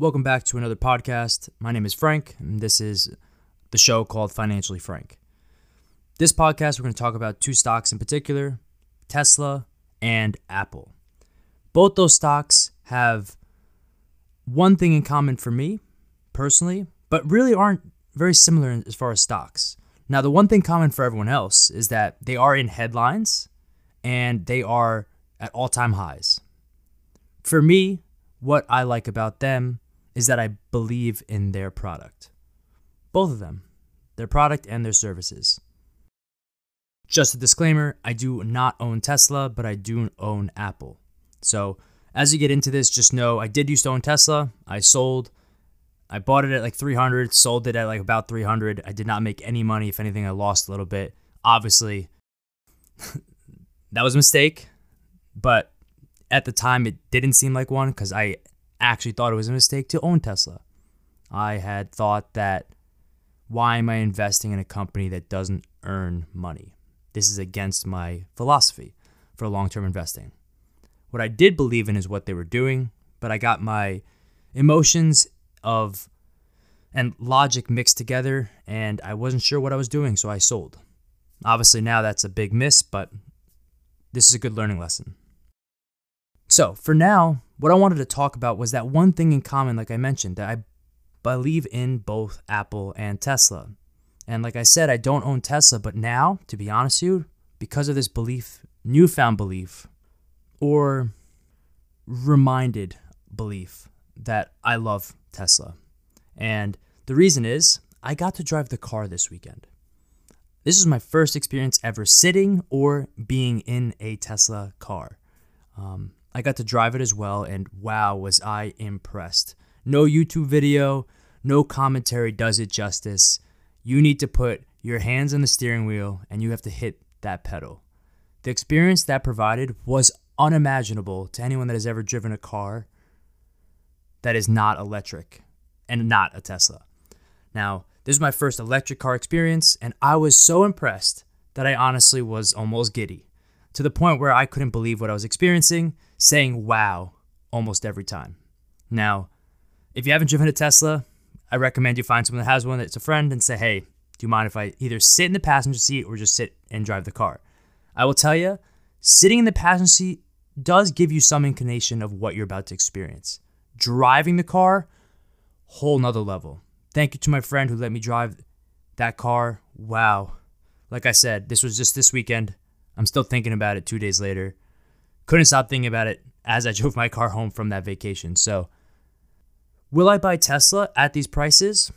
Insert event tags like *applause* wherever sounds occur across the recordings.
Welcome back to another podcast. My name is Frank, and this is the show called Financially Frank. This podcast, we're going to talk about two stocks in particular Tesla and Apple. Both those stocks have one thing in common for me personally, but really aren't very similar as far as stocks. Now, the one thing common for everyone else is that they are in headlines and they are at all time highs. For me, what I like about them is that I believe in their product. Both of them, their product and their services. Just a disclaimer I do not own Tesla, but I do own Apple. So, as you get into this, just know I did used to own Tesla. I sold. I bought it at like 300, sold it at like about 300. I did not make any money. If anything, I lost a little bit. Obviously, *laughs* that was a mistake, but at the time it didn't seem like one because I actually thought it was a mistake to own Tesla. I had thought that why am I investing in a company that doesn't earn money? This is against my philosophy for long term investing. What I did believe in is what they were doing, but I got my emotions of and logic mixed together and I wasn't sure what I was doing, so I sold. Obviously, now that's a big miss, but this is a good learning lesson. So, for now, what I wanted to talk about was that one thing in common, like I mentioned, that I believe in both Apple and Tesla. And like I said, I don't own Tesla, but now, to be honest with you, because of this belief, newfound belief, or reminded belief that I love Tesla. And the reason is I got to drive the car this weekend. This is my first experience ever sitting or being in a Tesla car. Um, I got to drive it as well, and wow, was I impressed. No YouTube video, no commentary does it justice. You need to put your hands on the steering wheel and you have to hit that pedal. The experience that provided was unimaginable to anyone that has ever driven a car that is not electric and not a Tesla. Now, this is my first electric car experience, and I was so impressed that I honestly was almost giddy to the point where I couldn't believe what I was experiencing, saying wow almost every time. Now, if you haven't driven a Tesla, I recommend you find someone that has one that's a friend and say, hey, do you mind if I either sit in the passenger seat or just sit and drive the car? I will tell you, sitting in the passenger seat does give you some inclination of what you're about to experience. Driving the car, whole nother level. Thank you to my friend who let me drive that car. Wow. Like I said, this was just this weekend. I'm still thinking about it two days later. Couldn't stop thinking about it as I *laughs* drove my car home from that vacation. So, will I buy Tesla at these prices?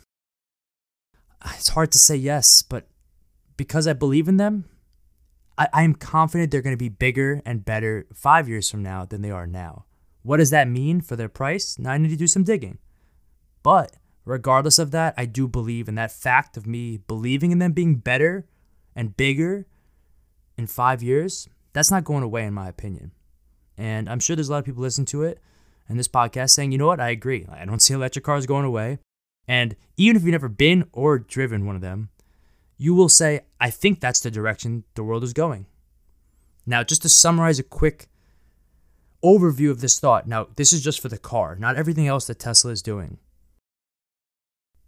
It's hard to say yes, but because I believe in them, I, am confident they're going to be bigger and better five years from now than they are now. What does that mean for their price? Now I need to do some digging. But regardless of that, I do believe in that fact of me believing in them being better and bigger in five years, that's not going away, in my opinion. And I'm sure there's a lot of people listening to it and this podcast saying, you know what, I agree. I don't see electric cars going away. And even if you've never been or driven one of them, you will say, I think that's the direction the world is going. Now, just to summarize a quick overview of this thought. Now, this is just for the car, not everything else that Tesla is doing.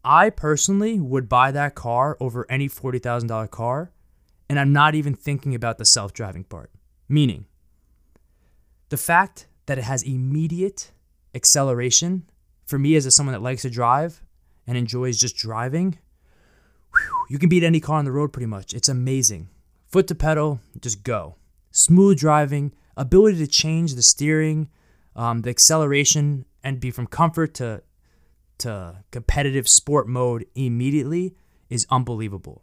I personally would buy that car over any $40,000 car and I'm not even thinking about the self driving part. Meaning, the fact that it has immediate acceleration for me as a, someone that likes to drive and enjoys just driving, you can beat any car on the road pretty much. It's amazing. Foot to pedal, just go. Smooth driving, ability to change the steering, um, the acceleration, and be from comfort to to competitive sport mode immediately is unbelievable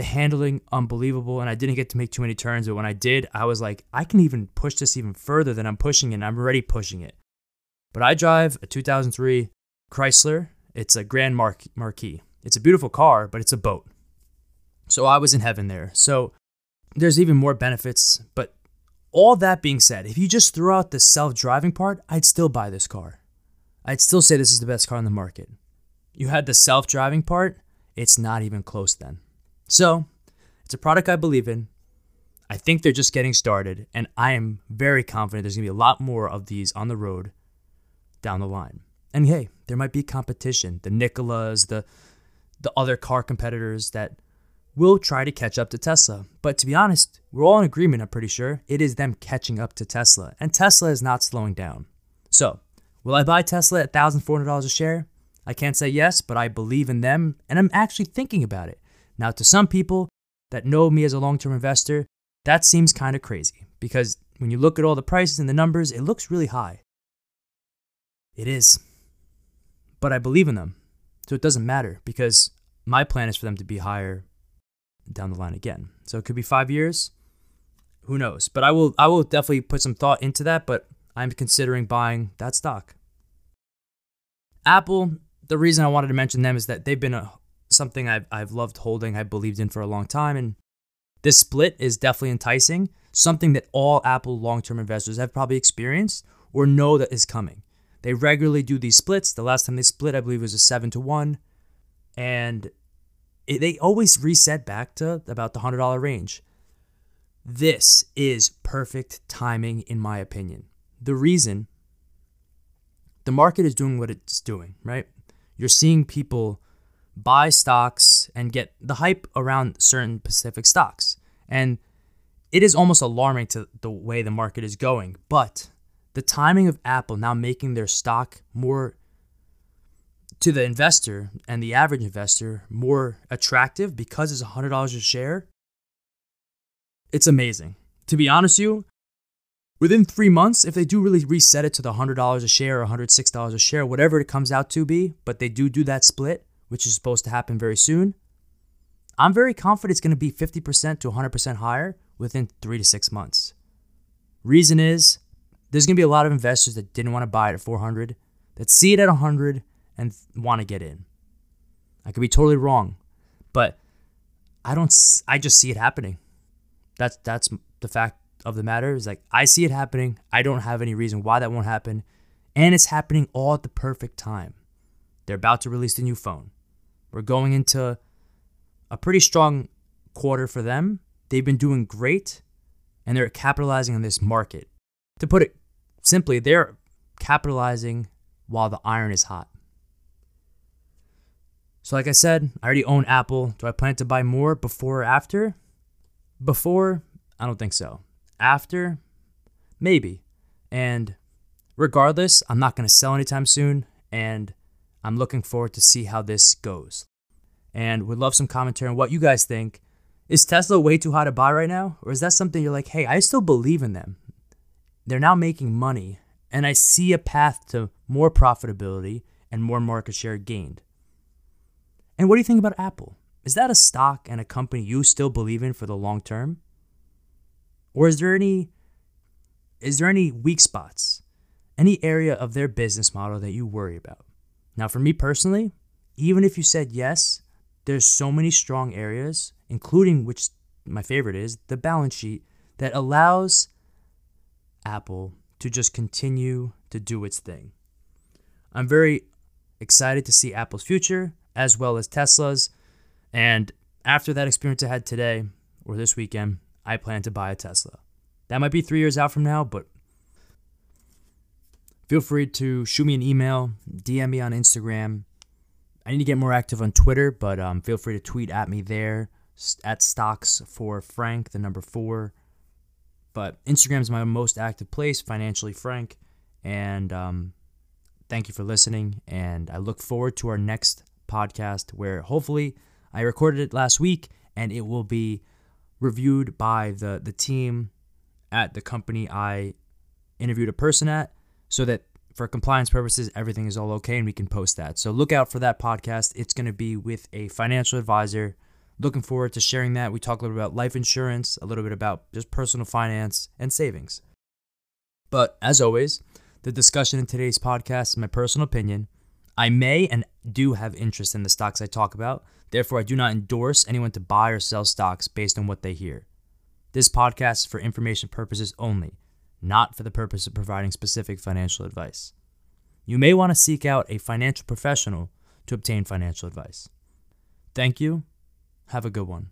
the handling unbelievable and i didn't get to make too many turns but when i did i was like i can even push this even further than i'm pushing it and i'm already pushing it. But i drive a 2003 chrysler. It's a grand Mar- marquis. It's a beautiful car but it's a boat. So i was in heaven there. So there's even more benefits but all that being said if you just throw out the self-driving part i'd still buy this car. I'd still say this is the best car on the market. You had the self-driving part it's not even close then so, it's a product I believe in. I think they're just getting started, and I am very confident there's going to be a lot more of these on the road down the line. And hey, there might be competition, the Nikolas, the the other car competitors that will try to catch up to Tesla. But to be honest, we're all in agreement, I'm pretty sure, it is them catching up to Tesla. And Tesla is not slowing down. So, will I buy Tesla at $1,400 a share? I can't say yes, but I believe in them and I'm actually thinking about it. Now, to some people that know me as a long term investor, that seems kind of crazy because when you look at all the prices and the numbers, it looks really high. It is. But I believe in them. So it doesn't matter because my plan is for them to be higher down the line again. So it could be 5 years. Who knows? But I will I will definitely put some thought into that, but I'm considering buying that stock. Apple, the reason I wanted to mention them is that they've been a, something I've, I've loved holding, I believed in for a long time. And this split is definitely enticing, something that all Apple long term investors have probably experienced or know that is coming. They regularly do these splits. The last time they split, I believe, was a 7 to 1. And it, they always reset back to about the $100 range. This is perfect timing, in my opinion. The reason the market is doing what it's doing, right? You're seeing people buy stocks and get the hype around certain specific stocks. And it is almost alarming to the way the market is going. But the timing of Apple now making their stock more to the investor and the average investor more attractive because it's $100 a share, it's amazing. To be honest with you, within three months, if they do really reset it to the $100 a share or $106 a share, whatever it comes out to be, but they do do that split, which is supposed to happen very soon, I'm very confident it's going to be 50% to 100% higher within three to six months. Reason is, there's going to be a lot of investors that didn't want to buy it at 400, that see it at 100 and want to get in. I could be totally wrong, but I don't I just see it happening. That's that's the fact of the matter is like I see it happening. I don't have any reason why that won't happen, and it's happening all at the perfect time. They're about to release the new phone. We're going into a pretty strong quarter for them. They've been doing great and they're capitalizing on this market. To put it simply, they're capitalizing while the iron is hot. So, like I said, I already own Apple. Do I plan to buy more before or after? Before, I don't think so. After, maybe. And regardless, I'm not going to sell anytime soon. And I'm looking forward to see how this goes. And would love some commentary on what you guys think. Is Tesla way too high to buy right now? Or is that something you're like, hey, I still believe in them? They're now making money, and I see a path to more profitability and more market share gained. And what do you think about Apple? Is that a stock and a company you still believe in for the long term? Or is there any is there any weak spots? Any area of their business model that you worry about? Now for me personally, even if you said yes, there's so many strong areas, including which my favorite is the balance sheet that allows Apple to just continue to do its thing. I'm very excited to see Apple's future as well as Tesla's. And after that experience I had today or this weekend, I plan to buy a Tesla. That might be three years out from now, but feel free to shoot me an email, DM me on Instagram. I need to get more active on Twitter, but um, feel free to tweet at me there at stocks for Frank, the number four. But Instagram is my most active place, financially frank. And um, thank you for listening. And I look forward to our next podcast where hopefully I recorded it last week and it will be reviewed by the, the team at the company I interviewed a person at so that for compliance purposes, everything is all okay and we can post that. So look out for that podcast. It's going to be with a financial advisor. Looking forward to sharing that. We talk a little bit about life insurance, a little bit about just personal finance and savings. But as always, the discussion in today's podcast is my personal opinion. I may and do have interest in the stocks I talk about. Therefore, I do not endorse anyone to buy or sell stocks based on what they hear. This podcast is for information purposes only, not for the purpose of providing specific financial advice. You may want to seek out a financial professional to obtain financial advice. Thank you. Have a good one.